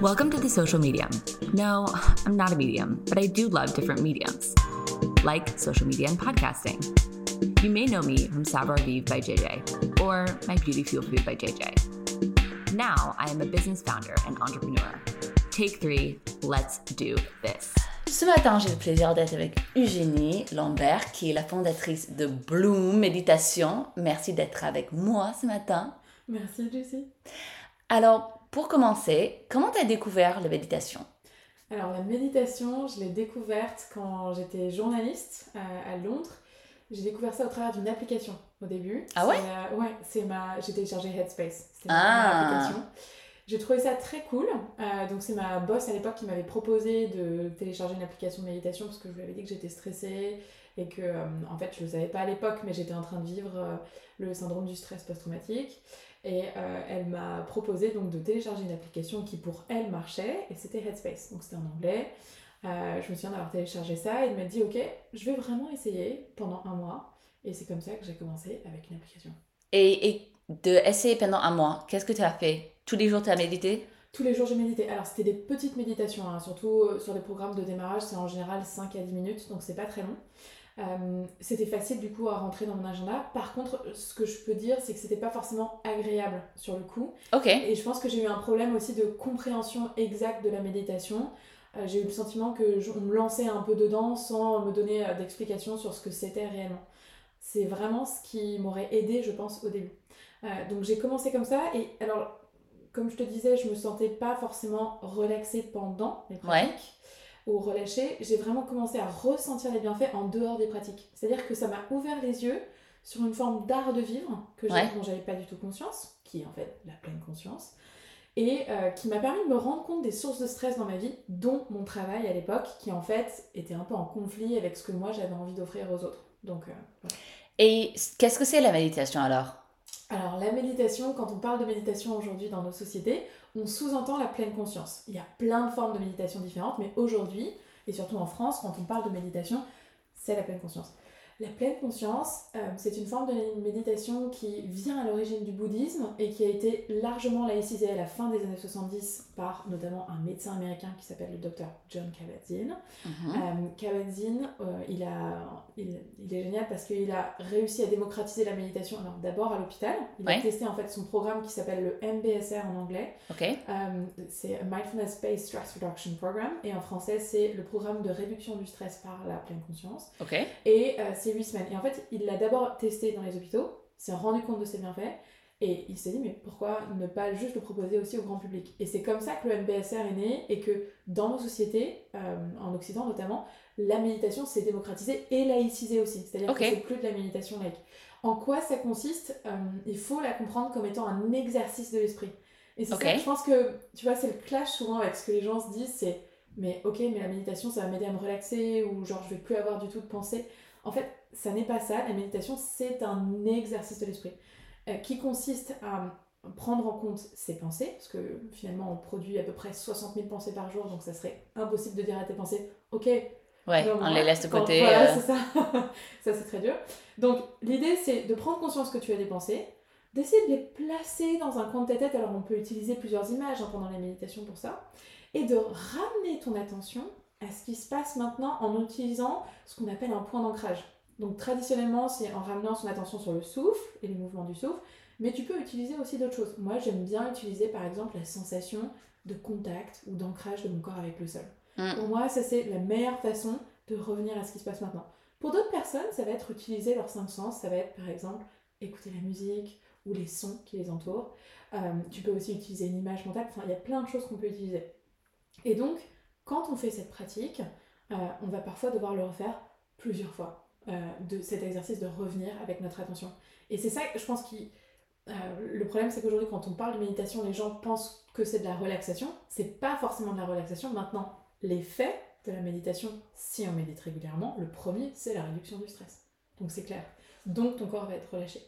Welcome to the social medium. No, I'm not a medium, but I do love different mediums, like social media and podcasting. You may know me from Savoir Vivre by JJ or my Beauty Fuel Food by JJ. Now I am a business founder and entrepreneur. Take three, let's do this. Ce matin, j'ai le plaisir d'être avec Eugénie Lambert, qui est la fondatrice de Bloom Méditation. Merci d'être avec moi ce matin. Merci, Lucie. Alors, pour commencer, comment tu as découvert la méditation? Alors, la méditation, je l'ai découverte quand j'étais journaliste euh, à Londres. J'ai découvert ça au travers d'une application au début. Ah ouais? Euh, Ouais, c'est ma... j'ai téléchargé Headspace. C'était Ah. ma première application. J'ai trouvé ça très cool. Euh, donc c'est ma boss à l'époque qui m'avait proposé de télécharger une application de méditation parce que je lui avais dit que j'étais stressée et que euh, en fait je le savais pas à l'époque mais j'étais en train de vivre euh, le syndrome du stress post-traumatique et euh, elle m'a proposé donc de télécharger une application qui pour elle marchait et c'était Headspace donc c'était en anglais. Euh, je me souviens d'avoir téléchargé ça et elle m'a dit ok je vais vraiment essayer pendant un mois et c'est comme ça que j'ai commencé avec une application. et, et de essayer pendant un mois, qu'est-ce que tu as fait? Tous les jours, tu as médité? Tous les jours, j'ai médité. Alors, c'était des petites méditations, hein, surtout euh, sur les programmes de démarrage, c'est en général 5 à 10 minutes, donc c'est pas très long. Euh, c'était facile du coup à rentrer dans mon agenda. Par contre, ce que je peux dire, c'est que c'était pas forcément agréable sur le coup. Ok. Et je pense que j'ai eu un problème aussi de compréhension exacte de la méditation. Euh, j'ai eu le sentiment que je- on me lançait un peu dedans sans me donner euh, d'explication sur ce que c'était réellement. C'est vraiment ce qui m'aurait aidé, je pense, au début. Euh, donc j'ai commencé comme ça et alors, comme je te disais, je me sentais pas forcément relaxée pendant les pratiques ou relâchée. J'ai vraiment commencé à ressentir les bienfaits en dehors des pratiques. C'est-à-dire que ça m'a ouvert les yeux sur une forme d'art de vivre que Ouais. dont j'avais pas du tout conscience, qui est en fait la pleine conscience et euh, qui m'a permis de me rendre compte des sources de stress dans ma vie, dont mon travail à l'époque, qui en fait était un peu en conflit avec ce que moi j'avais envie d'offrir aux autres. Donc, euh, voilà. Et qu'est-ce que c'est la méditation alors? Alors la méditation, quand on parle de méditation aujourd'hui dans nos sociétés, on sous-entend la pleine conscience. Il y a plein de formes de méditation différentes, mais aujourd'hui, et surtout en France, quand on parle de méditation, c'est la pleine conscience. La pleine conscience, euh, c'est une forme de méditation qui vient à l'origine du bouddhisme et qui a été largement laïcisée à la fin des années 70 par notamment un médecin américain qui s'appelle le docteur John Kabat-Zinn. Mhm. Euh, Kabat-Zinn, euh, il, a, il, il est génial parce qu'il a réussi à démocratiser la méditation. Alors d'abord à l'hôpital, il Ouais. a testé en fait son programme qui s'appelle le MBSR en anglais. Ok. Euh, c'est Mindfulness Based Stress Reduction Program et en français c'est le programme de réduction du stress par la pleine conscience. Et 8 semaines. Et en fait, il l'a d'abord testé dans les hôpitaux, s'est rendu compte de ses bienfaits, et il s'est dit, mais pourquoi ne pas juste le proposer aussi au grand public? Et c'est comme ça que le MBSR est né, et que dans nos sociétés, euh, en Occident notamment, la méditation s'est démocratisée et laïcisée aussi. C'est-à-dire que c'est plus de la méditation laïque. En quoi ça consiste? Euh, Il faut la comprendre comme étant un exercice de l'esprit. Et c'est ça, je pense que, tu vois, c'est le clash souvent avec ce que les gens se disent, c'est, mais ok, mais la méditation, ça va m'aider à me relaxer, ou genre, je vais plus avoir du tout de pensée. En fait, ça n'est pas ça. La méditation, c'est un exercice de l'esprit euh, qui consiste à prendre en compte ses pensées, parce que finalement, on produit à peu près 60 000 pensées par jour, donc ça serait impossible de dire à tes pensées, ok, Ouais, on voilà, les laisse de côté. Voilà, euh, c'est ça. ça, c'est très dur. Donc, l'idée, c'est de prendre conscience que tu as des pensées, d'essayer de les placer dans un coin de ta tête. Alors, on peut utiliser plusieurs images hein, pendant la méditation pour ça. Et de ramener ton attention à ce qui se passe maintenant en utilisant ce qu'on appelle un point d'ancrage. Donc, traditionnellement, c'est en ramenant son attention sur le souffle et les mouvements du souffle. Mais tu peux utiliser aussi d'autres choses. Moi, j'aime bien utiliser, par exemple, la sensation de contact ou d'ancrage de mon corps avec le sol. Mm. Pour moi, ça c'est la meilleure façon de revenir à ce qui se passe maintenant. Pour d'autres personnes, ça va être utiliser leurs cinq sens. Ça va être par exemple écouter la musique ou les sons qui les entourent. Euh, tu peux aussi utiliser une image mentale. Enfin, il y a plein de choses qu'on peut utiliser. Et donc, quand on fait cette pratique, euh, on va parfois devoir le refaire plusieurs fois. Euh, de cet exercice de revenir avec notre attention. Et c'est ça, je pense, qui. euh, le problème, c'est qu'aujourd'hui, quand on parle de méditation, les gens pensent que c'est de la relaxation. C'est pas forcément de la relaxation. Maintenant, l'effet de la méditation, si on médite régulièrement, le premier, c'est la réduction du stress. Donc c'est clair. Donc ton corps va être relâché.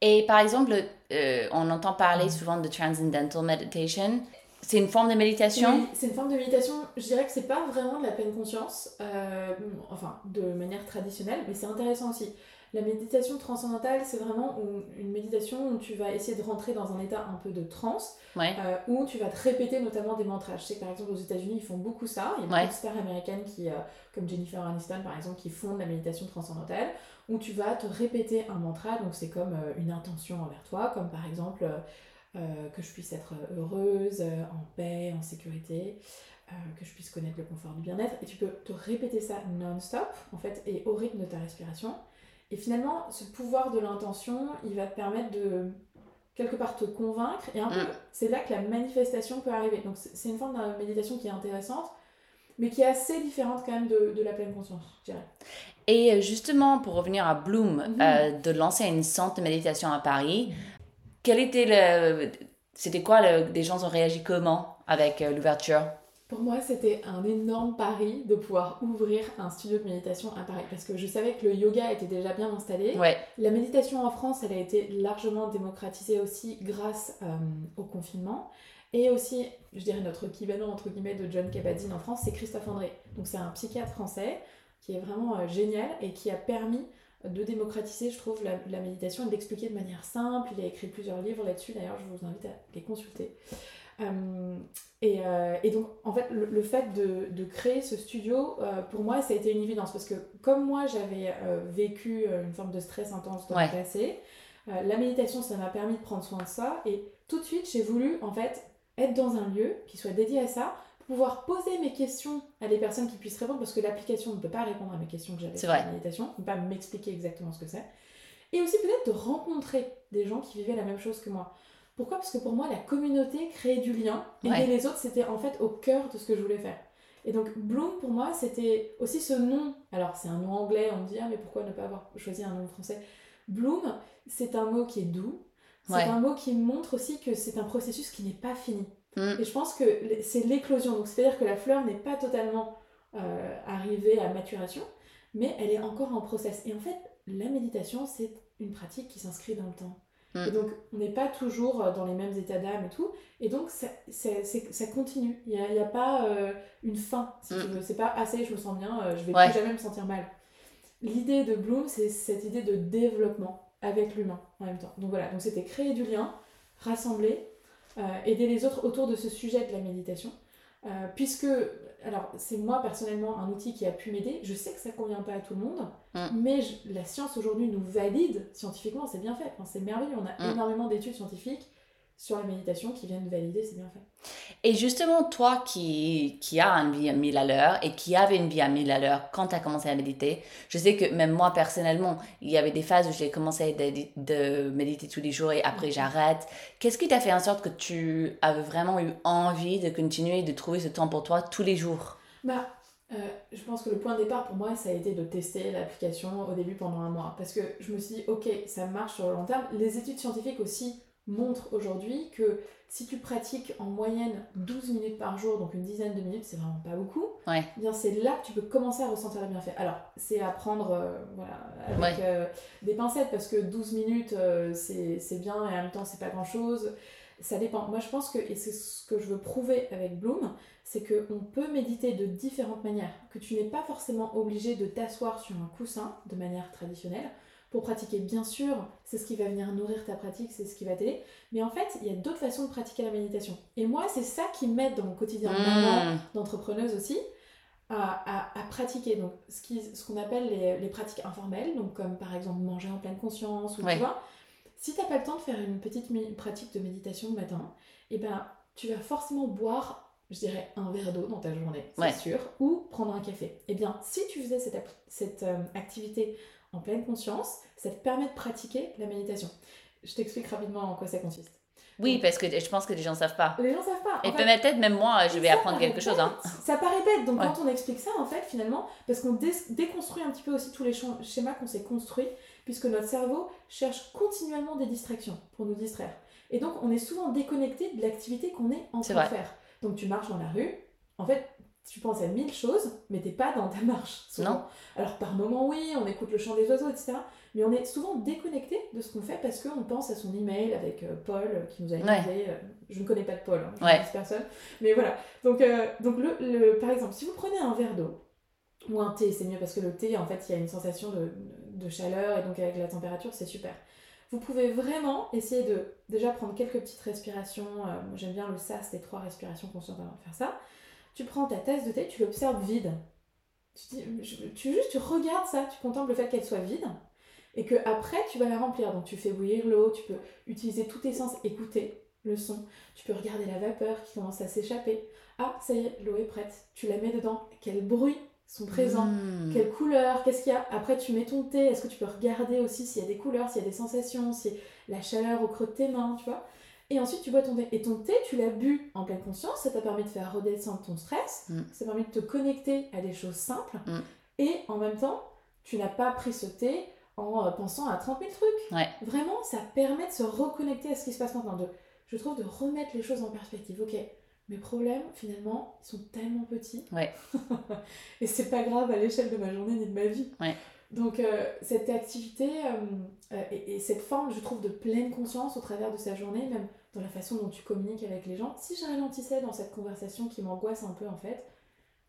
Et par exemple, euh, on entend Mm. parler souvent de Transcendental Meditation. C'est une forme de méditation Oui, c'est une forme de méditation. Je dirais que c'est pas vraiment de la pleine conscience, euh, enfin de manière traditionnelle, mais c'est intéressant aussi. La méditation transcendantale, c'est vraiment une méditation où tu vas essayer de rentrer dans un état un peu de transe, euh, où tu vas te répéter notamment des mantras. Je sais que par exemple aux États-Unis, ils font beaucoup ça. Il y a beaucoup de stars américaines qui, euh, comme Jennifer Aniston par exemple, qui font de la méditation transcendantale, où tu vas te répéter un mantra. Donc c'est comme euh, une intention envers toi, comme par exemple que je puisse être heureuse, en paix, en sécurité. que je puisse connaître le confort du bien-être et tu peux te répéter ça non-stop en fait et au rythme de ta respiration et finalement, ce pouvoir de l'intention, il va te permettre de quelque part te convaincre. Et un peu, mm. c'est là que la manifestation peut arriver. Donc c'est une forme de méditation qui est intéressante, mais qui est assez différente quand même de, de la pleine conscience, je dirais. Et euh, justement, pour revenir à Bloom, mhm. euh, de lancer une centre de méditation à Paris, mhm. Quel était le... C'était quoi le... Les gens ont réagi comment avec euh, l'ouverture? Pour moi, c'était un énorme pari de pouvoir ouvrir un studio de méditation à Paris parce que je savais que le yoga était déjà bien installé. La méditation en France, elle a été largement démocratisée aussi grâce euh, au confinement. Et aussi, je dirais notre équivalent entre guillemets de John Kabat-Zinn en France, c'est Christophe André. Donc c'est un psychiatre français qui est vraiment euh, génial et qui a permis de démocratiser, je trouve, la, la méditation et de l'expliquer de manière simple. Il a écrit plusieurs livres là-dessus, d'ailleurs, je vous invite à les consulter. Euh, euh, et, donc, en fait, le, fait de, créer ce studio, euh, pour moi, ça a été une évidence parce que comme moi, j'avais vécu une forme de stress intense dans le passé, la méditation, ça m'a permis de prendre soin de ça. Et tout de suite, j'ai voulu, en fait, être dans un lieu qui soit dédié à ça, pouvoir poser mes questions à des personnes qui puissent répondre, parce que l'application ne peut pas répondre à mes questions que j'avais sur la méditation, ne peut pas m'expliquer exactement ce que c'est. Et aussi peut-être de rencontrer des gens qui vivaient la même chose que moi. Pourquoi? Parce que pour moi, la communauté créait du lien. Aider les autres, c'était en fait au cœur de ce que je voulais faire. Et donc Bloom, pour moi, c'était aussi ce nom. Alors, c'est un nom anglais, on me dit, ah, mais pourquoi ne pas avoir choisi un nom français? Bloom, c'est un mot qui est doux. C'est un mot qui montre aussi que c'est un processus qui n'est pas fini. Mm. Et je pense que c'est l'éclosion. Donc, c'est-à-dire que la fleur n'est pas totalement euh, arrivée à maturation, mais elle est encore en process. Et en fait, la méditation, c'est une pratique qui s'inscrit dans le temps. Et mm. donc, on n'est pas toujours euh, dans les mêmes états d'âme et tout. Et donc, ça, ça continue. Il n'y a, a, pas euh, une fin, si tu mm. veux. C'est pas assez, ah, je me sens bien, je vais plus jamais me sentir mal. L'idée de Bloom, c'est cette idée de développement avec l'humain en même temps. Donc voilà, donc c'était créer du lien, rassembler, aider les autres autour de ce sujet de la méditation. puisque alors c'est moi personnellement un outil qui a pu m'aider. Je sais que ça convient pas à tout le monde, mm. mais la science aujourd'hui nous valide scientifiquement, c'est bien fait. c'est merveilleux, on a mm. énormément d'études scientifiques sur la méditation qui viennent valider, c'est bien fait. Et justement, toi qui, qui as une vie à 1000 à l'heure et qui avait une vie à 1000 à l'heure quand tu as commencé à méditer, je sais que même moi personnellement, il y avait des phases où j'ai commencé de, de, méditer tous les jours et après j'arrête. Qu'est-ce qui t'a fait en sorte que tu avais vraiment eu envie de continuer de trouver ce temps pour toi tous les jours? Bah, euh, je pense que le point de départ pour moi, ça a été de tester l'application au début pendant un mois. Parce que je me suis dit, ok, ça marche sur le long terme. Les études scientifiques aussi montre aujourd'hui que si tu pratiques en moyenne 12 minutes par jour, donc une dizaine de minutes, c'est vraiment pas beaucoup, eh bien c'est là que tu peux commencer à ressentir le bienfait. Alors, c'est à prendre euh, voilà, avec euh, des pincettes parce que 12 minutes euh, c'est bien et en même temps c'est pas grand chose. Ça dépend. Moi je pense que, et c'est ce que je veux prouver avec Bloom, c'est qu'on peut méditer de différentes manières, que tu n'es pas forcément obligé de t'asseoir sur un coussin de manière traditionnelle pour pratiquer. Bien sûr, c'est ce qui va venir nourrir ta pratique, c'est ce qui va t'aider. Mais en fait, il y a d'autres façons de pratiquer la méditation. Et moi, c'est ça qui m'aide dans mon quotidien mmh. d'entrepreneuse aussi. À, pratiquer donc ce qu'on ce qu'on appelle les, pratiques informelles, donc comme par exemple manger en pleine conscience, ou tu vois, si tu n'as pas le temps de faire une petite pratique de méditation le matin, et eh ben, tu vas forcément boire, je dirais, un verre d'eau dans ta journée, c'est sûr, ou prendre un café. Et eh bien, si tu faisais cette, cette euh, activité en pleine conscience, ça te permet de pratiquer la méditation. Je t'explique rapidement en quoi ça consiste. Oui, parce que je pense que les gens ne savent pas. Les gens ne savent pas. Et peut-être même moi, je vais apprendre quelque chose. Hein. Ça paraît bête. Donc quand on explique ça, en fait, finalement, parce qu'on déconstruit un petit peu aussi tous les schémas qu'on s'est construits, puisque notre cerveau cherche continuellement des distractions pour nous distraire. Et donc on est souvent déconnecté de l'activité qu'on est en train de faire. Donc tu marches dans la rue, en fait, tu penses à mille choses, mais t'es pas dans ta marche. Non. Alors par moment, oui, on écoute le chant des oiseaux, etc. Mais on est souvent déconnecté de ce qu'on fait parce qu'on pense à son email avec euh, Paul euh, qui nous a écrit. Euh, je ne connais pas de Paul, hein, je ne connais personne. Mais voilà. Donc, donc le, par exemple, si vous prenez un verre d'eau ou un thé, c'est mieux parce que le thé, en fait, il y a une sensation de, de chaleur et donc avec la température, c'est super. Vous pouvez vraiment essayer de déjà prendre quelques petites respirations. J'aime bien le SAS, les trois respirations conscientes avant de faire ça. Tu prends ta tasse de thé, tu l'observes vide. Tu, dis, je- tu juste tu regardes ça, tu contemples le fait qu'elle soit vide et que après tu vas la remplir. Donc tu fais bouillir l'eau, tu peux utiliser tous tes sens, écouter le son. Tu peux regarder la vapeur qui commence à s'échapper. Ah, ça y est, l'eau est prête. Tu la mets dedans. Quels bruits sont présents Mm. quelle couleur Qu'est-ce qu'il y a? Après, tu mets ton thé. Est-ce que tu peux regarder aussi s'il y a des couleurs, s'il y a des sensations, si la chaleur au creux de tes mains, tu vois? Et ensuite, tu bois ton thé. Et ton thé, tu l'as bu en pleine conscience. Ça t'a permis de faire redescendre ton stress. Mm. Ça t'a permis de te connecter à des choses simples. Mm. Et en même temps, tu n'as pas pris ce thé en euh, pensant à 30 000 trucs. Ouais. Vraiment, ça permet de se reconnecter à ce qui se passe maintenant. De, je trouve de remettre les choses en perspective. Ok, mes problèmes, finalement, ils sont tellement petits. Ouais. Et c'est pas grave à l'échelle de ma journée ni de ma vie. Ouais. Donc, euh, cette activité euh, euh, et, et cette forme, je trouve, de pleine conscience au travers de sa journée, même dans la façon dont tu communiques avec les gens, si je ralentissais dans cette conversation qui m'angoisse un peu, en fait,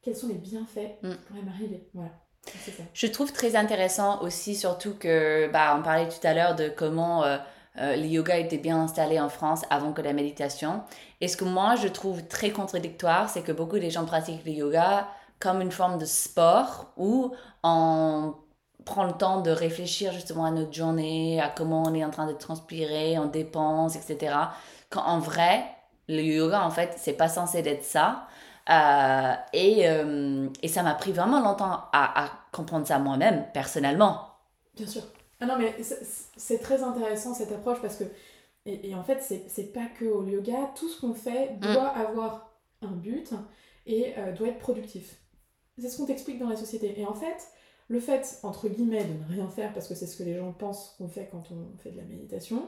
quels sont les bienfaits Mm. qui pourraient m'arriver? Voilà. Ça. Je trouve très intéressant aussi, surtout que, bah, on parlait tout à l'heure de comment euh, euh, le yoga était bien installé en France avant que la méditation. Et ce que moi, je trouve très contradictoire, c'est que beaucoup de gens pratiquent le yoga comme une forme de sport où on prend le temps de réfléchir justement à notre journée, à comment on est en train de transpirer, on dépense, etc. Quand en vrai, le yoga, en fait, c'est pas censé être ça. Euh, et, euh, et ça m'a pris vraiment longtemps à, à comprendre ça moi-même, personnellement. Bien sûr. Ah non, mais c'est- très intéressant cette approche parce que, et, et en fait, c'est pas que au yoga, tout ce qu'on fait doit avoir un but et euh, doit être productif. C'est ce qu'on t'explique dans la société. Et en fait, le fait, entre guillemets, de ne rien faire, parce que c'est ce que les gens pensent qu'on fait quand on fait de la méditation,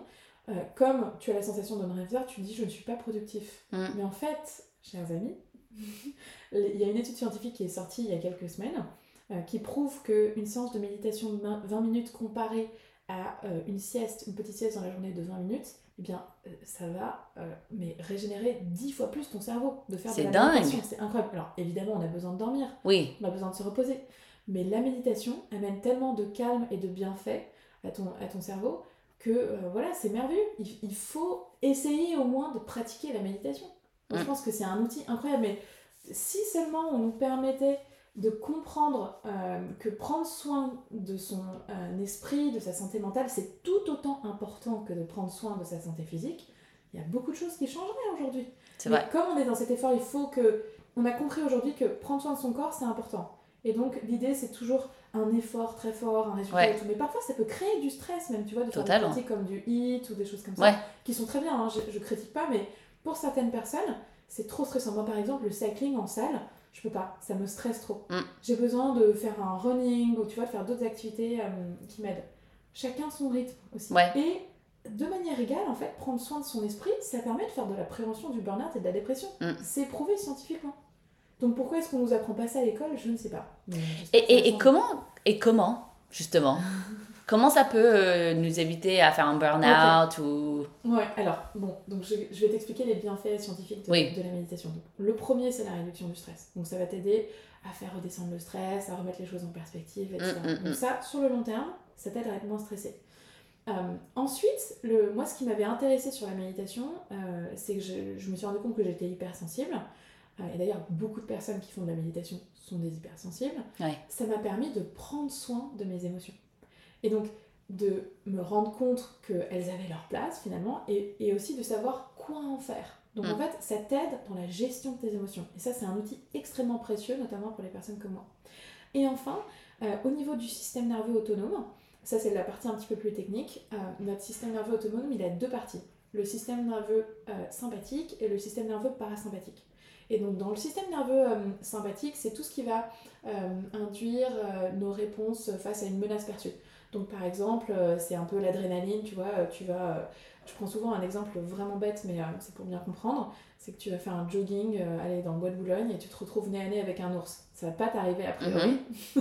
euh, comme tu as la sensation de ne rien faire, tu dis je ne suis pas productif. Mm. Mais en fait, chers amis, il y a une étude scientifique qui est sortie il y a quelques semaines euh, qui prouve qu'une séance de méditation de 20 minutes comparée à euh, une sieste, une petite sieste dans la journée de 20 minutes, eh bien, ça va mais régénérer 10 fois plus ton cerveau de faire de C'est la dingue. méditation. C'est incroyable. Alors, évidemment, on a besoin de dormir, Oui, on a besoin de se reposer. Mais la méditation amène tellement de calme et de bienfaits à ton, à ton cerveau que euh, voilà, c'est merveilleux. Il, il faut essayer au moins de pratiquer la méditation. Moi, Je Mm. pense que c'est un outil incroyable. Mais si seulement on nous permettait de comprendre euh, que prendre soin de son euh, esprit, de sa santé mentale, c'est tout autant important que de prendre soin de sa santé physique, il y a beaucoup de choses qui changeraient aujourd'hui. comme on est dans cet effort, il faut que. On a compris aujourd'hui que prendre soin de son corps, c'est important. Et donc, l'idée, c'est toujours un effort très fort, un résultat Ouais. et tout. Mais parfois, ça peut créer du stress, même, tu vois, de faire des Totalement. pratiques comme du HIIT ou des choses comme Ouais. ça, qui sont très bien, hein, je, je critique pas, mais pour certaines personnes, c'est trop stressant. Moi, par exemple, le cycling en salle, je peux pas, ça me stresse trop. Mm. J'ai besoin de faire un running ou, tu vois, de faire d'autres activités euh, qui m'aident. Chacun son rythme aussi. Ouais. Et de manière égale, en fait, prendre soin de son esprit, ça permet de faire de la prévention du burn-out et de la dépression. Mm. C'est prouvé scientifiquement. Donc pourquoi est-ce qu'on nous apprend pas ça à l'école? Je ne sais pas. Mais Et, et, et comment, et comment, justement? Comment ça peut euh, nous éviter à faire un burn-out ou... Ouais, alors, bon, donc je, je vais t'expliquer les bienfaits scientifiques de, Oui. de la méditation. Donc, le premier, c'est la réduction du stress. Donc ça va t'aider à faire redescendre le stress, à remettre les choses en perspective, etc. Mm, mm, mm. Donc ça, sur le long terme, ça t'aide à être moins stressé. Euh, ensuite, le, moi, ce qui m'avait intéressé sur la méditation, euh, c'est que je, je me suis rendu compte que j'étais hypersensible. Euh, et d'ailleurs, beaucoup de personnes qui font de la méditation sont des hypersensibles. Ouais. Ça m'a permis de prendre soin de mes émotions. Et donc, de me rendre compte qu'elles avaient leur place finalement, et, et aussi de savoir quoi en faire. Donc en Mm. fait, ça t'aide dans la gestion de tes émotions. Et ça, c'est un outil extrêmement précieux, notamment pour les personnes comme moi. Et enfin, euh, au niveau du système nerveux autonome, ça c'est la partie un petit peu plus technique, euh, notre système nerveux autonome, il a deux parties. Le système nerveux euh, sympathique et le système nerveux parasympathique. Et donc dans le système nerveux euh, sympathique, c'est tout ce qui va euh, induire euh, nos réponses face à une menace perçue. Donc par exemple, c'est un peu l'adrénaline, tu vois, tu vas... je prends souvent un exemple vraiment bête, mais c'est pour bien comprendre, c'est que tu vas faire un jogging, aller dans le bois de Boulogne, et tu te retrouves nez à nez avec un ours. Ça va pas t'arriver a priori,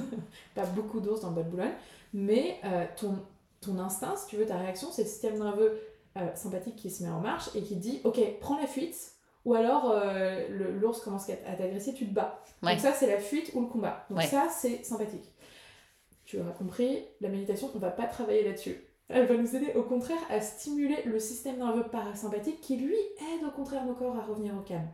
pas beaucoup d'ours dans le bois de Boulogne, mais euh, ton, ton instinct, si tu veux, ta réaction, c'est le système nerveux euh, sympathique qui se met en marche et qui dit, ok, prends la fuite, ou alors euh, l'ours commence à t'agresser, tu te bats. Ouais. Donc ça, c'est la fuite ou le combat. Donc Ouais. ça, c'est sympathique. tu auras compris, la méditation, on va pas travailler là-dessus. Elle va nous aider au contraire à stimuler le système nerveux parasympathique qui lui aide au contraire nos corps à revenir au calme.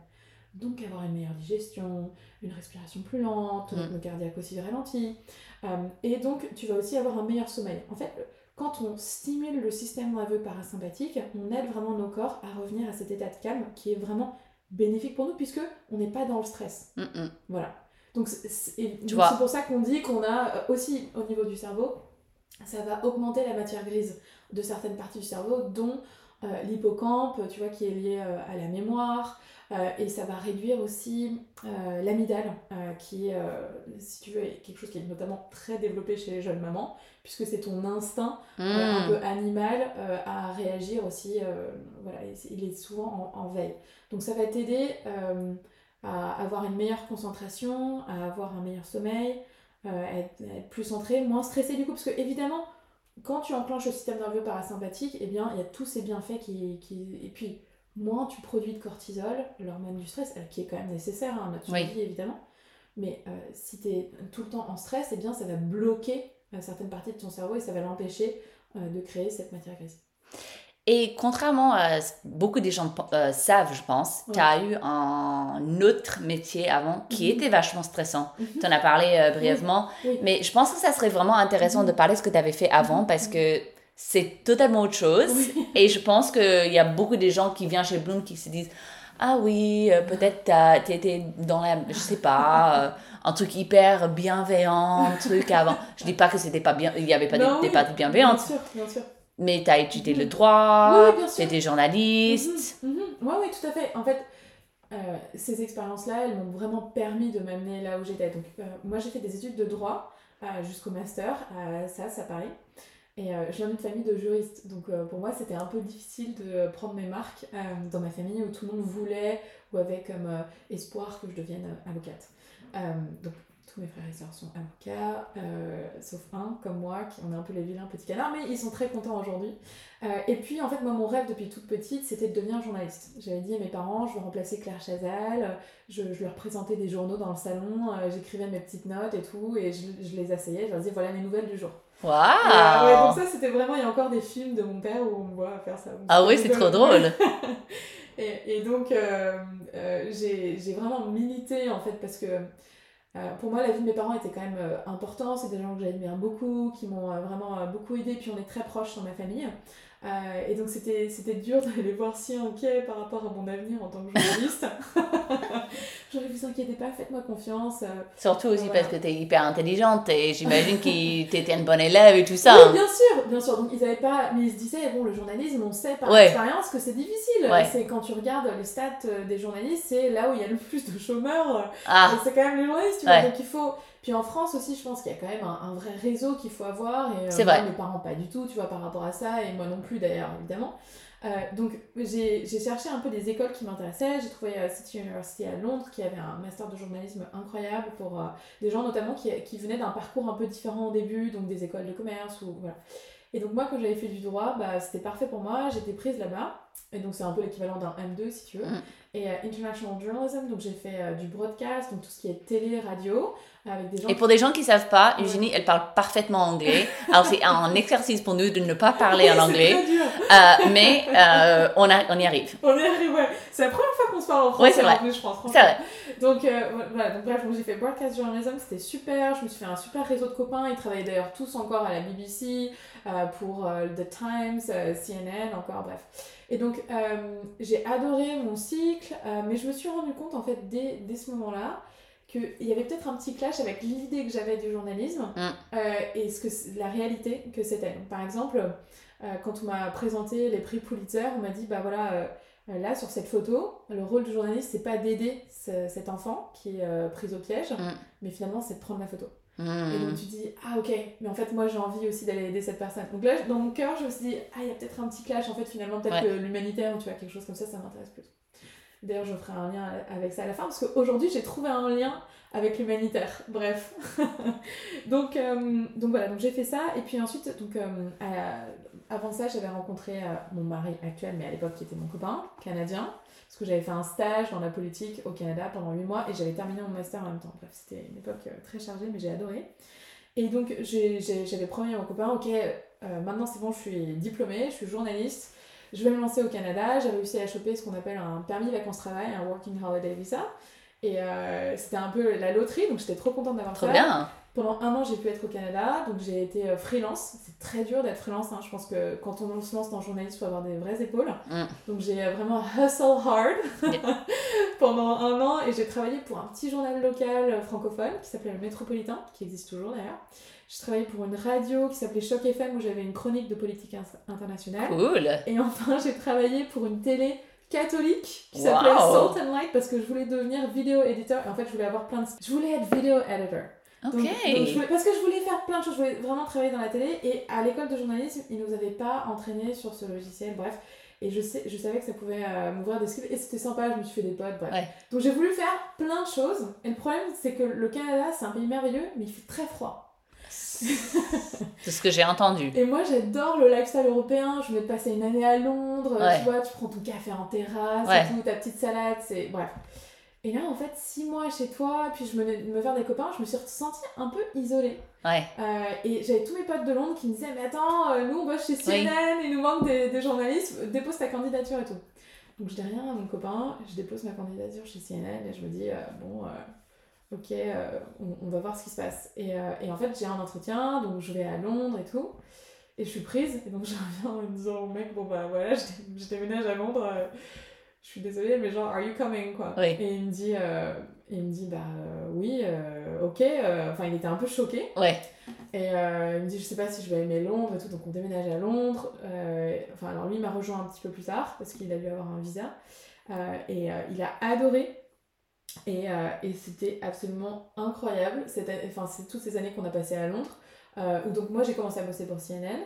Donc avoir une meilleure digestion, une respiration plus lente, Mm. le cardiaque aussi ralenti. Euh, et donc tu vas aussi avoir un meilleur sommeil. En fait, quand on stimule le système nerveux parasympathique, on aide vraiment nos corps à revenir à cet état de calme qui est vraiment bénéfique pour nous puisque on n'est pas dans le stress. Mm, mm. Voilà. Donc c'est pour ça qu'on dit qu'on a euh, aussi au niveau du cerveau, ça va augmenter la matière grise de certaines parties du cerveau, dont euh, l'hippocampe, tu vois, qui est lié euh, à la mémoire, euh, et ça va réduire aussi euh, euh, qui est, euh, si tu veux, quelque chose qui est notamment très développé chez les jeunes mamans, puisque c'est ton instinct euh, un peu animal à réagir aussi. voilà, il est souvent en, en veille. Donc ça va t'aider à avoir une meilleure concentration, à avoir un meilleur sommeil, à, être, à être plus centré, moins stressé du coup, parce que évidemment, quand tu enclenches le système nerveux parasympathique, eh bien, il y a tous ces bienfaits qui, qui... Et puis, moins tu produis de cortisol, l'hormone du stress, qui est quand même nécessaire hein, à notre Oui. survie, évidemment. Mais euh, si tu es tout le temps en stress, eh bien, ça va bloquer euh, certaines parties de ton cerveau et ça va l'empêcher euh, de créer cette matière grise. Et contrairement à ce que beaucoup des gens savent, je pense, Ouais. tu as eu un autre métier avant qui Mhm. était vachement stressant. Tu en as parlé brièvement, Oui. mais je pense que ça serait vraiment intéressant Mhm. de parler de ce que tu avais fait avant Mhm. parce que c'est totalement autre chose. Oui. Et je pense qu'il y a beaucoup de gens qui viennent chez Bloom qui se disent Ah oui, euh, peut-être t'as- t'étais dans la. Je sais pas, euh, un truc hyper bienveillant, un truc avant. Je dis pas que c'était pas bien, il y avait pas Non, des, des oui, parties bienveillantes, Bien sûr, bien sûr. mais t'as étudié le droit, Oui, t'étais journaliste. Ouais, oui, tout à fait. En fait, euh, ces expériences-là, elles m'ont vraiment permis de m'amener là où j'étais. Donc, euh, moi, j'ai fait des études de droit euh, jusqu'au master à SAS à Paris. Et euh, je viens d'une famille de juristes. Donc, euh, pour moi, c'était un peu difficile de prendre mes marques euh, dans ma famille où tout le monde voulait ou avait comme euh, espoir que je devienne avocate. Donc, tous mes frères et sœurs sont avocats, sauf un, comme moi, qui on est un peu les vilains petits canards, mais ils sont très contents aujourd'hui. Et puis, en fait, moi, mon rêve depuis toute petite, c'était de devenir journaliste. J'avais dit à mes parents, je veux remplacer Claire Chazal, je, leur présentais des journaux dans le salon, j'écrivais mes petites notes et tout, et je, je les asseyais, je leur disais, voilà les nouvelles du jour. Waouh! Et, euh, ouais, donc ça, c'était vraiment, il y a encore des films de mon père où on me voit faire ça. Ah oui, c'est trop drôle. Et, et donc, euh, euh, j'ai j'ai vraiment milité en fait parce que euh, pour moi, la vie de mes parents était quand même euh, importante. C'est des gens que j'admire beaucoup, qui m'ont euh, vraiment beaucoup aidé. Puis on est très proches dans ma famille. Euh, et donc, c'était c'était dur de les voir si inquiets par rapport à mon avenir en tant que journaliste. J'aurais vous inquiétez pas, faites-moi confiance. Surtout aussi Voilà. parce que t'es hyper intelligente et j'imagine que t'étais une bonne élève et tout ça. Oui, bien sûr, bien sûr. Donc ils avaient pas, mais ils se disaient bon, le journalisme, on sait par Ouais. expérience que c'est difficile. Ouais. C'est quand tu regardes les stats euh, des journalistes, c'est là où il y a le plus de chômeurs. Ah, c'est quand même les journalistes, tu vois. Donc il faut. Puis en France aussi, je pense qu'il y a quand même un, un vrai réseau qu'il faut avoir. Et euh, C'est moi, vrai. mes parents, pas du tout, tu vois, par rapport à ça. Et moi non plus, d'ailleurs, évidemment. Euh, donc j'ai j'ai cherché un peu des écoles qui m'intéressaient. J'ai trouvé euh, City University à Londres qui avait un master de journalisme incroyable pour euh, des gens notamment qui, qui venaient d'un parcours un peu différent au début, donc des écoles de commerce ou voilà. Et donc moi quand j'avais fait du droit, bah, c'était parfait pour moi, j'étais prise là-bas. Et donc c'est un peu l'équivalent d'un M2 si tu veux. Mm. Et euh, International Journalism, donc j'ai fait euh, du broadcast, donc tout ce qui est télé, radio, avec des gens Et pour des gens qui savent pas. Eugénie, elle parle parfaitement anglais. Alors c'est un exercice pour nous de ne pas parler Oui, en anglais, très dur. Euh, mais on, a- on y arrive. On est arrivé, ouais. C'est la première fois qu'on se parle en français Ouais, c'est vrai. en plus, je pense. C'est vrai. Donc voilà, donc bref, j'ai fait broadcast journalism, c'était super. Je me suis fait un super réseau de copains. Ils travaillaient d'ailleurs tous encore à la BBC, pour The Times, CNN, encore bref. Et donc euh, j'ai adoré mon cycle, euh, mais je me suis rendu compte en fait dès, dès ce moment-là qu'il y avait peut-être un petit clash avec l'idée que j'avais du journalisme Mm. euh, et ce que la réalité que c'était. Donc, Par exemple, quand on m'a présenté les prix Pulitzer, on m'a dit bah voilà. Là, sur cette photo, le rôle du journaliste, c'est pas d'aider ce- cet enfant qui est pris au piège, Mm. mais finalement, c'est de prendre la photo. Et donc, tu dis, ah ok, mais en fait, moi, j'ai envie aussi d'aller aider cette personne. Donc là, dans mon cœur, je me suis dit, ah, il y a peut-être un petit clash, en fait, finalement, peut-être Ouais. que l'humanitaire ou tu vois, quelque chose comme ça, ça m'intéresse plus. D'ailleurs, je ferai un lien avec ça à la fin, parce qu'aujourd'hui, j'ai trouvé un lien avec l'humanitaire. Bref. donc, euh, donc voilà, donc j'ai fait ça. Et puis ensuite, donc, euh, à- avant ça, j'avais rencontré euh, mon mari actuel, mais à l'époque qui était mon copain, canadien. Parce que j'avais fait un stage dans la politique au Canada pendant 8 mois et j'avais terminé mon master en même temps. Bref, c'était une époque euh, très chargée, mais j'ai adoré. Et donc j'avais promis à mon copain, ok, euh, maintenant c'est bon, je suis diplômée, je suis journaliste, je vais me lancer au Canada. J'ai réussi à choper ce qu'on appelle un permis vacances-travail, un Working Holiday Visa. Et euh, c'était un peu la loterie, donc j'étais trop contente d'avoir Trop ça. bien. Pendant un an, j'ai pu être au Canada, donc j'ai été euh, freelance. C'est très dur d'être freelance, hein. je pense que quand on se lance dans le journalisme, il faut avoir des vraies épaules. Mm. Donc j'ai euh, vraiment hustle hard pendant un an et j'ai travaillé pour un petit journal local euh, francophone qui s'appelait le Métropolitain, qui existe toujours d'ailleurs. J'ai travaillé pour une radio qui s'appelait Choc FM où j'avais une chronique de politique internationale. Cool. Et enfin, j'ai travaillé pour une télé catholique qui Wow. s'appelait Salt and Light parce que je voulais devenir vidéo éditeur. Et en fait, je voulais avoir plein de. Je voulais être vidéo editor. Donc- donc je voulais- parce que je voulais faire plein de choses, je voulais vraiment travailler dans la télé. Et à l'école de journalisme, ils nous avaient pas entraînés sur ce logiciel, bref. Et je, sais, je savais que ça pouvait euh, m'ouvrir des skills. Et c'était sympa, je me suis fait des potes, bref. Ouais. Donc j'ai voulu faire plein de choses. Et le problème, c'est que le Canada, c'est un pays merveilleux, mais il fait très froid. C'est ce que j'ai entendu. Et moi, j'adore le lifestyle européen. Je de passer une année à Londres. Ouais. Tu vois, tu prends ton café en terrasse Ouais. et tout, ta petite salade, c'est. Bref. Et là, en fait, six mois chez toi, puis je de me faire des copains, je me suis sentie un peu isolée. Ouais. Euh, et j'avais tous mes potes de Londres qui me disaient Mais attends, euh, nous on bosse chez CNN, il nous manque des, des journalistes, dépose ta candidature et tout. Donc je dis rien à mon copain, je dépose ma candidature chez CNN et je me dis euh, Bon, ok, on, on va voir ce qui se passe. Et, et en fait, j'ai un entretien, donc je vais à Londres et tout. Et je suis prise, et donc je reviens en me disant mec, bon bah voilà, je, dé- je déménage à Londres, je suis désolée, mais genre, are you coming quoi? Oui. Et il me dit, euh, il me dit bah euh, oui, euh, ok, enfin il était un peu choqué. Ouais. Et il me dit, je sais pas si je vais aimer Londres et tout, donc on déménage à Londres. Enfin, alors lui il m'a rejoint un petit peu plus tard parce qu'il a dû avoir un visa. Et il a adoré. Et, et c'était absolument incroyable. Enfin, c'est toutes ces années qu'on a passées à Londres. Où donc moi j'ai commencé à bosser pour CNN.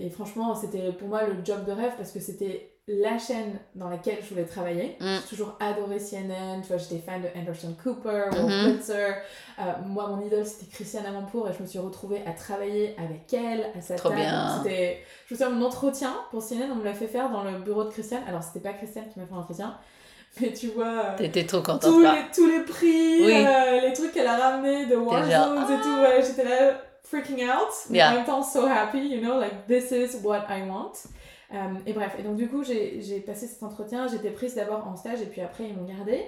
Et franchement, c'était pour moi le job de rêve parce que c'était la chaîne dans laquelle je voulais travailler. Mm. J'ai toujours adoré CNN, tu vois, j'étais fan de Anderson Cooper, Wolf Mhm. Blitzer. Euh, moi, mon idole, c'était Christiane Amanpour et je me suis retrouvée à travailler avec elle, à sa Trop table. bien. C'était, je me souviens, mon entretien pour CNN, on me l'a fait faire dans le bureau de Christiane. Alors, c'était pas Christiane qui m'a fait l'entretien, mais tu vois... euh, T'étais trop contente. tous les, tous les prix, Oui. euh, les trucs qu'elle a ramenés de Warzones genre, et tout, ouais, j'étais là freaking out, mais Yeah. en même temps so happy, you know, like this is what I want. Euh, et bref, et donc du coup j'ai passé cet entretien, j'étais prise d'abord en stage et puis après ils m'ont gardée.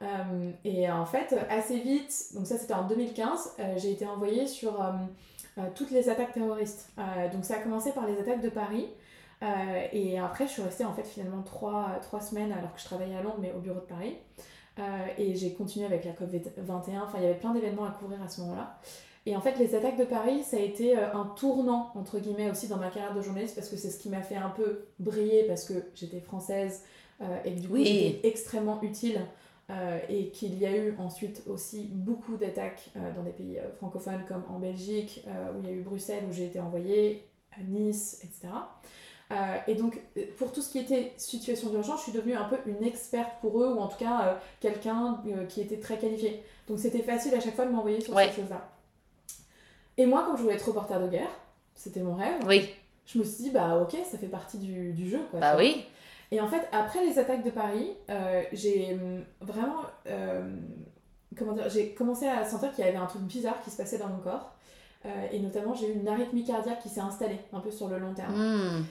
Euh, et en fait, assez vite, donc ça c'était en 2015, euh, j'ai été envoyée sur toutes les attaques terroristes. Donc ça a commencé par les attaques de Paris. Et après, je suis restée en fait finalement trois, trois semaines alors que je travaillais à Londres, mais au bureau de Paris. Et j'ai continué avec la COP21. Enfin, il y avait plein d'événements à couvrir à ce moment-là. Et en fait, les attaques de Paris, ça a été euh, un tournant, entre guillemets, aussi dans ma carrière de journaliste, parce que c'est ce qui m'a fait un peu briller, parce que j'étais française, euh, et que du coup, Oui. j'étais extrêmement utile. euh, et qu'il y a eu ensuite aussi beaucoup d'attaques euh, dans des pays francophones, comme en Belgique, où il y a eu Bruxelles, où j'ai été envoyée, à Nice, etc. Euh, et donc, pour tout ce qui était situation d'urgence, je suis devenue un peu une experte pour eux, ou en tout cas euh, quelqu'un euh, qui était très qualifié. Donc, c'était facile à chaque fois de m'envoyer sur Ouais. ces choses-là. Et moi, comme je voulais être reporter de guerre, c'était mon rêve, Oui. je me suis dit, bah ok, ça fait partie du, du jeu. Quoi, Bah oui. Et en fait, après les attaques de Paris, euh, j'ai hum, vraiment. euh, comment dire J'ai commencé à sentir qu'il y avait un truc bizarre qui se passait dans mon corps. Euh, et notamment, j'ai eu une arythmie cardiaque qui s'est installée un peu sur le long terme. Hmm.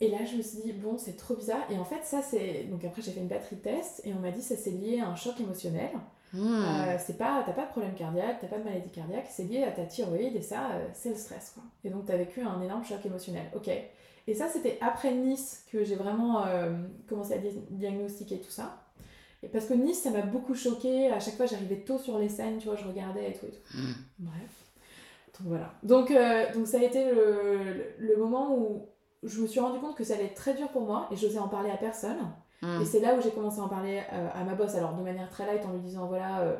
Et là, je me suis dit, bon, c'est trop bizarre. Et en fait, ça, c'est. Donc après, j'ai fait une batterie de tests et on m'a dit, ça c'est lié à un choc émotionnel. Hmm. Euh, c'est pas, t'as pas de problème cardiaque, t'as pas de maladie cardiaque, c'est lié à ta thyroïde et ça, euh, c'est le stress. Quoi. Et donc, t'as vécu un énorme choc émotionnel. Ok. Et ça, c'était après Nice que j'ai vraiment euh, commencé à di- diagnostiquer tout ça. Et parce que Nice, ça m'a beaucoup choqué. À chaque fois, j'arrivais tôt sur les scènes, tu vois, je regardais et tout et tout. Hmm. Bref. Donc voilà. Donc, donc ça a été le, le- le moment où je me suis rendu compte que ça allait être très dur pour moi et j'osais en parler à personne. Hmm. Et c'est là où j'ai commencé à en parler euh, à ma boss, alors de manière très light, en lui disant voilà, euh,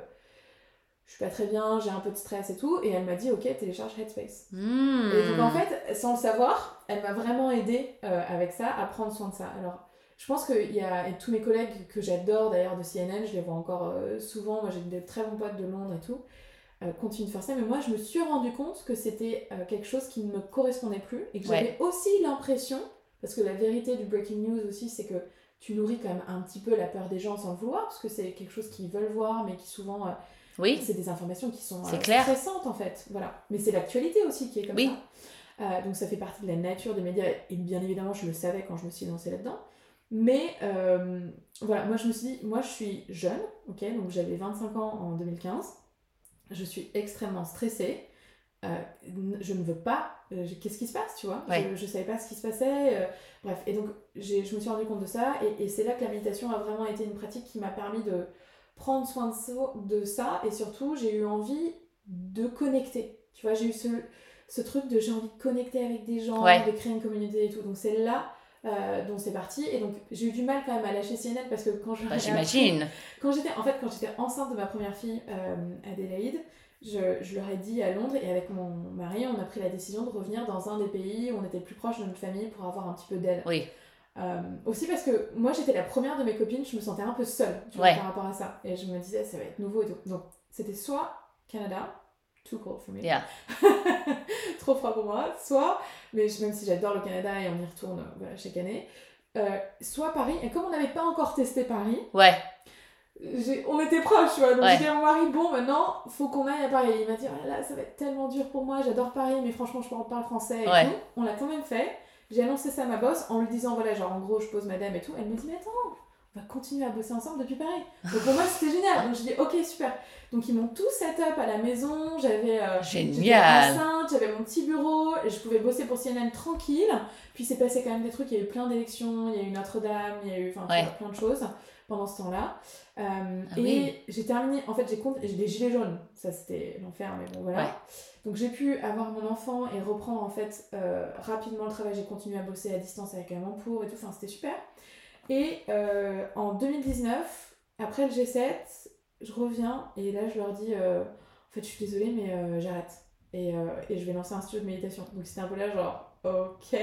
je suis pas très bien, j'ai un peu de stress et tout. Et elle m'a dit ok, télécharge Headspace. Hmm. Et donc en fait, sans le savoir, elle m'a vraiment aidé avec ça, à prendre soin de ça. Alors je pense qu'il y a et tous mes collègues que j'adore d'ailleurs de CNN, je les vois encore euh, souvent, moi j'ai des très bons potes de Londres et tout, euh, continuent de faire ça. Mais moi je me suis rendu compte que c'était euh, quelque chose qui ne me correspondait plus et que Ouais. j'avais aussi l'impression, parce que la vérité du breaking news aussi, c'est que tu nourris quand même un petit peu la peur des gens sans le vouloir, parce que c'est quelque chose qu'ils veulent voir, mais qui souvent euh, Oui. C'est des informations qui sont euh, clair. stressantes en fait. Voilà. Mais c'est l'actualité aussi qui est comme Oui. ça. Euh, donc ça fait partie de la nature des médias et bien évidemment je le savais quand je me suis lancée là-dedans. Mais voilà, moi je me suis dit, moi je suis jeune, ok, donc j'avais 25 ans en 2015, je suis extrêmement stressée, euh, je ne veux pas, euh, qu'est-ce qui se passe, tu vois? Ouais. je, je savais pas ce qui se passait, euh, bref, et donc je me suis rendu compte de ça, et, et c'est là que la méditation a vraiment été une pratique qui m'a permis de prendre soin de ça, de ça et surtout j'ai eu envie de connecter, tu vois, j'ai eu ce, ce truc de j'ai envie de connecter avec des gens, Ouais. de créer une communauté et tout, donc c'est là euh, dont c'est parti, et donc j'ai eu du mal quand même à lâcher CNN parce que quand je Bah, J'imagine. quand j'étais en fait quand j'étais enceinte de ma première fille euh, Adélaïde je, je leur ai dit à Londres et avec mon mari on a pris la décision de revenir dans un des pays où on était le plus proche de notre famille pour avoir un petit peu d'aide Oui. Euh, aussi parce que moi j'étais la première de mes copines je me sentais un peu seule tu vois, Ouais. par rapport à ça et je me disais ça va être nouveau et tout donc c'était soit Canada too cold for me Yeah. trop froid pour moi soit mais je- même si j'adore le Canada et on y retourne euh, voilà, chaque année euh, soit Paris et comme on n'avait pas encore testé Paris Ouais. On était proches, tu vois. Donc Ouais. j'ai dit à mon mari, bon, maintenant, faut qu'on aille à Paris. Il m'a dit, oh là là, ça va être tellement dur pour moi, j'adore Paris, mais franchement, je parle pas français et Ouais. tout. On l'a quand même fait. J'ai annoncé ça à ma boss en lui disant, voilà, genre, en gros, je pose madame et tout. Elle me dit, mais attends, on va continuer à bosser ensemble depuis Paris. Donc pour moi, c'était génial. Donc j'ai dit, ok, super. Donc ils m'ont tout set up à la maison. J'avais. euh, Génial. enceinte, j'avais mon petit bureau, et je pouvais bosser pour CNN tranquille. Puis c'est passé quand même des trucs, il y a eu plein d'élections, il y a eu Notre-Dame, il y a eu Ouais. plein de choses pendant ce temps-là. Euh, Ah et oui. j'ai terminé, en fait j'ai compté- j'ai des gilets jaunes, ça c'était l'enfer, mais bon voilà. Ouais. Donc j'ai pu avoir mon enfant et reprendre en fait euh, rapidement le travail, j'ai continué à bosser à distance avec un pour et tout, enfin c'était super. Et euh, en 2019, après le G7, je reviens et là je leur dis en fait je suis désolée mais j'arrête et, et je vais lancer un studio de méditation. Donc c'était un peu là genre ok.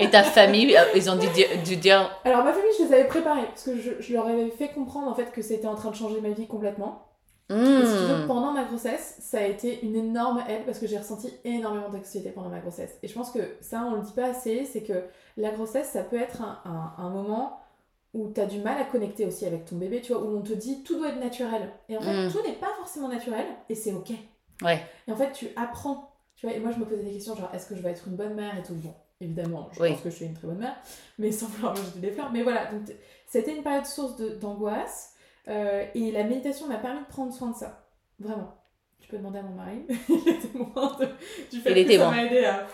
Et ta famille, euh, ils ont dû dire, dû dire Alors ma famille je les avais préparés parce que je, je leur avais fait comprendre en fait que c'était en train de changer ma vie complètement. Et si tu veux, Hmm. pendant ma grossesse, ça a été une énorme aide parce que j'ai ressenti énormément d'anxiété pendant ma grossesse. Et je pense que ça, on le dit pas assez, c'est que la grossesse, ça peut être un, un- un moment où tu as du mal à connecter aussi avec ton bébé, tu vois, où on te dit tout doit être naturel. Et en fait, Mm. tout n'est pas forcément naturel et c'est ok. Ouais. Et en fait, tu apprends. Tu vois, et moi, je me posais des questions genre, est-ce que je vais être une bonne mère et tout? Bon, évidemment, je Oui. pense que je suis une très bonne mère, mais sans vouloir me jeter des fleurs. Mais voilà, donc c'était une période source d'angoisse. euh, et la méditation m'a permis de prendre soin de ça. Vraiment. Tu peux demander à mon mari. il était moins de, du fait Il que était ça m'a aidé à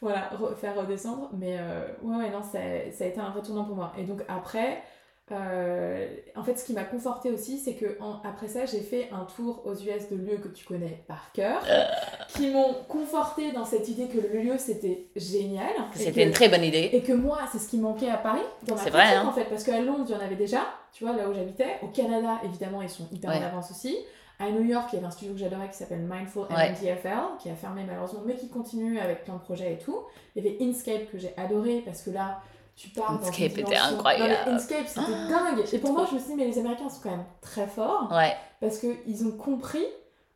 voilà, re- faire redescendre. Mais euh, ouais, ouais, non, ça, ça a été un vrai tournant pour moi. Et donc après, euh, en fait, ce qui m'a conforté aussi, c'est que en- après ça, j'ai fait un tour aux US de lieux que tu connais par cœur, Euh. qui m'ont conforté dans cette idée que le lieu c'était génial. c'était une très bonne idée. et que moi, c'est ce qui manquait à Paris, dans ma C'est vrai, hein. en fait, parce qu'à Londres, il y en avait déjà, tu vois, là où j'habitais. Au Canada, évidemment, ils sont hyper Ouais. en avance aussi. À New York, il y avait un studio que j'adorais qui s'appelle Mindful Ouais. MDFL, qui a fermé malheureusement, mais qui continue avec plein de projets et tout. Il y avait Inkscape que j'ai adoré parce que là, tu pars Inkscape était incroyable. Non, Inkscape, c'était Ah, dingue. Et pour moi, je me suis dit, mais les Américains sont quand même très forts Ouais. parce qu'ils ont compris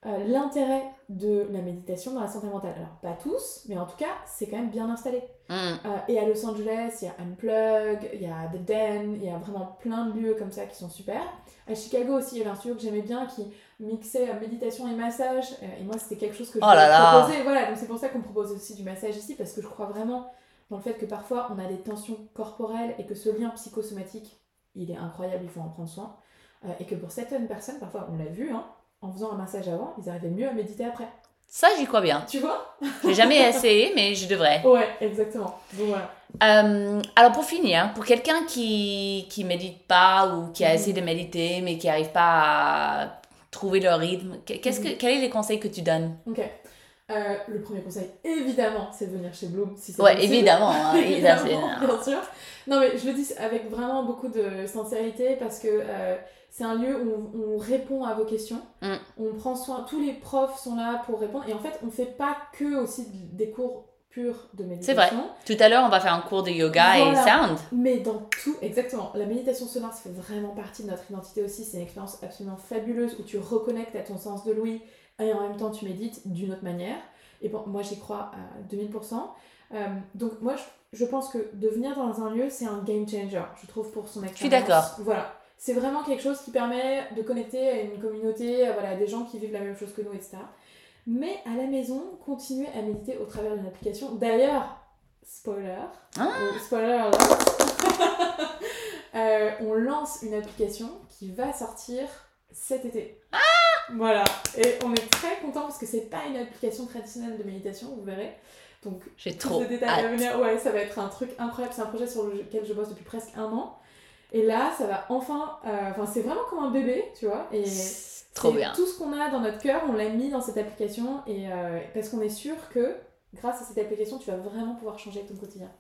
euh, l'intérêt de la méditation dans la santé mentale. Alors, pas tous, mais en tout cas, c'est quand même bien installé. Hmm. Euh, et à Los Angeles, il y a Unplug, il y a The Den, il y a vraiment plein de lieux comme ça qui sont super. À Chicago aussi, il y avait un studio que j'aimais bien qui mixait euh, méditation et massage. Euh, et moi, c'était quelque chose que je Oh là là. Voilà, donc c'est pour ça qu'on propose aussi du massage ici, parce que je crois vraiment dans le fait que parfois on a des tensions corporelles et que ce lien psychosomatique, il est incroyable, il faut en prendre soin. Euh, et que pour certaines personnes, parfois, on l'a vu, hein, en faisant un massage avant, ils arrivaient mieux à méditer après. Ça, j'y crois bien. Tu vois? J'ai jamais essayé, mais je devrais. Ouais, exactement. Donc voilà. Euh, alors pour finir, pour quelqu'un qui qui médite pas ou qui a Mhm. essayé de méditer mais qui n'arrive pas à trouver leur rythme, que- qu'est-ce que Mhm. quels sont les conseils que tu donnes? Ok. Euh, le premier conseil, évidemment, c'est de venir chez Bloom si c'est Ouais, possible. évidemment. hein, Évidemment, évidemment. bien sûr. Non, mais je le dis avec vraiment beaucoup de sincérité parce que euh, c'est un lieu où on, on répond à vos questions. Mm. On prend soin, tous les profs sont là pour répondre. Et en fait, on fait pas que aussi des cours purs de C'est vrai. méditation. Tout à l'heure, on va faire un cours de yoga et Voilà. sound. Mais dans tout, exactement. La méditation sonore, ça fait vraiment partie de notre identité aussi. C'est une expérience absolument fabuleuse où tu reconnectes à ton sens de l'ouïe et en même temps tu médites d'une autre manière. Et bon, moi j'y crois à 2000%. Euh, donc moi je, je pense que de venir dans un lieu, c'est un game changer, je trouve, pour son expérience. d'accord. Voilà. C'est vraiment quelque chose qui permet de connecter à une communauté, à, voilà, à des gens qui vivent la même chose que nous, etc. Mais à la maison, continuer à méditer au travers d'une application. D'ailleurs, spoiler, Ah. euh, spoiler euh, on lance une application qui va sortir cet été. Ah. Voilà. Et on est très content parce que c'est pas une application traditionnelle de méditation, vous verrez. Donc, J'ai trop de détails à venir. Ouais, ça va être un truc incroyable. C'est un projet sur lequel je bosse depuis presque un an. Et là, ça va enfin. euh, Enfin, c'est vraiment comme un bébé, tu vois. Et Trop c'est bien. Tout ce qu'on a dans notre cœur, on l'a mis dans cette application. Et euh, parce qu'on est sûr que grâce à cette application, tu vas vraiment pouvoir changer ton quotidien.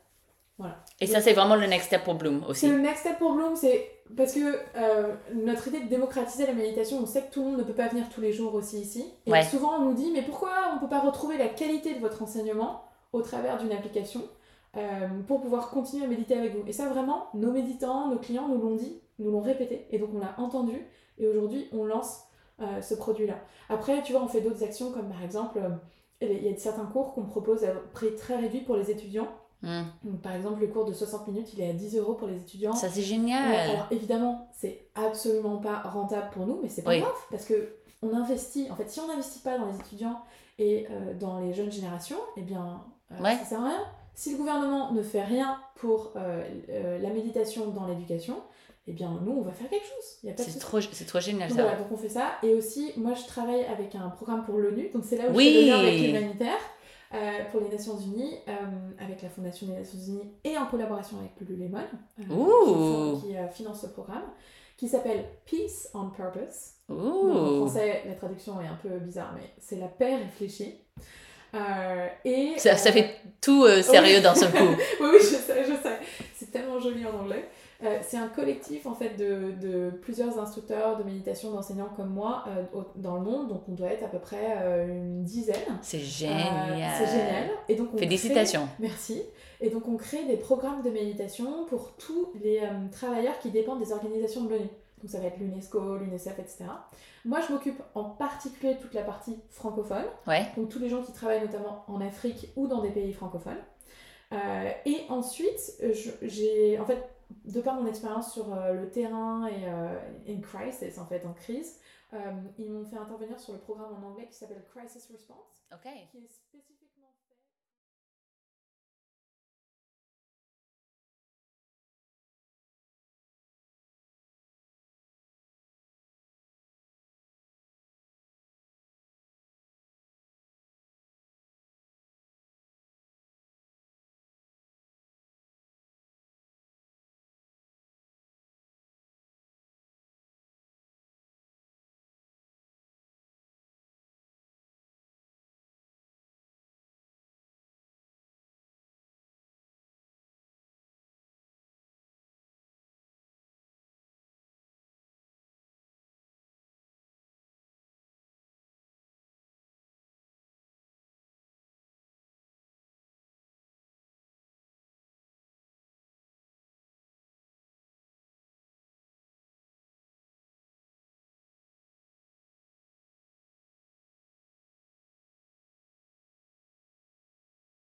Et ça, c'est vraiment le next step pour Bloom C'est aussi. le next step pour Bloom, c'est parce que euh, notre idée de démocratiser la méditation, on sait que tout le monde ne peut pas venir tous les jours aussi ici. Et Ouais. souvent on nous dit, mais pourquoi on ne peut pas retrouver la qualité de votre enseignement au travers d'une application euh, pour pouvoir continuer à méditer avec vous? Et ça vraiment, nos méditants, nos clients nous l'ont dit, nous l'ont répété, et donc on l'a entendu, et aujourd'hui on lance euh, ce produit-là. Après, tu vois, on fait d'autres actions comme par exemple, il y a certains cours qu'on propose à prix très réduit pour les étudiants. Donc, par exemple, le cours de 60 minutes, il est à 10 euros pour les étudiants. Ça, c'est Ouais, génial. alors évidemment, c'est absolument pas rentable pour nous, mais c'est pas Oui. grave parce que on investit. En fait, si on n'investit pas dans les étudiants et euh, dans les jeunes générations, eh bien, euh, Ouais. ça sert à rien. Si le gouvernement ne fait rien pour euh, la méditation dans l'éducation, eh bien, nous, on va faire quelque chose. Trop, c'est trop génial Donc ça. voilà, donc on fait ça. Et aussi, moi, je travaille avec un programme pour l'ONU. Donc c'est là où Oui. je fais le lien avec l'humanitaire euh, pour les Nations Unies, euh, avec la Fondation des Nations Unies et en collaboration avec Lululemon, euh, qui, qui, euh, finance ce programme, qui s'appelle Peace on Purpose. Donc, en français, la traduction est un peu bizarre, mais c'est la paix réfléchie. Et, Ça, ça fait tout sérieux d'un seul coup. oui, oui, je sais, je sais. C'est tellement joli en anglais. Euh, c'est un collectif en fait de, de plusieurs instructeurs de méditation, d'enseignants comme moi euh, au- dans le monde. Donc on doit être à peu près euh, une dizaine. C'est génial. c'est génial. Et donc on Félicitations. crée- merci. Et donc on crée des programmes de méditation pour tous les travailleurs qui dépendent des organisations de l'ONU. Donc ça va être l'UNESCO, l'UNICEF, etc. Moi je m'occupe en particulier de toute la partie francophone Ouais. donc tous les gens qui travaillent notamment en Afrique ou dans des pays francophones. Euh, et ensuite, j'ai, en fait, de par mon expérience sur euh, le terrain et euh, in crisis, en fait, en crise, euh, ils m'ont fait intervenir sur le programme en anglais qui s'appelle Crisis Response, Ok. qui est spécifique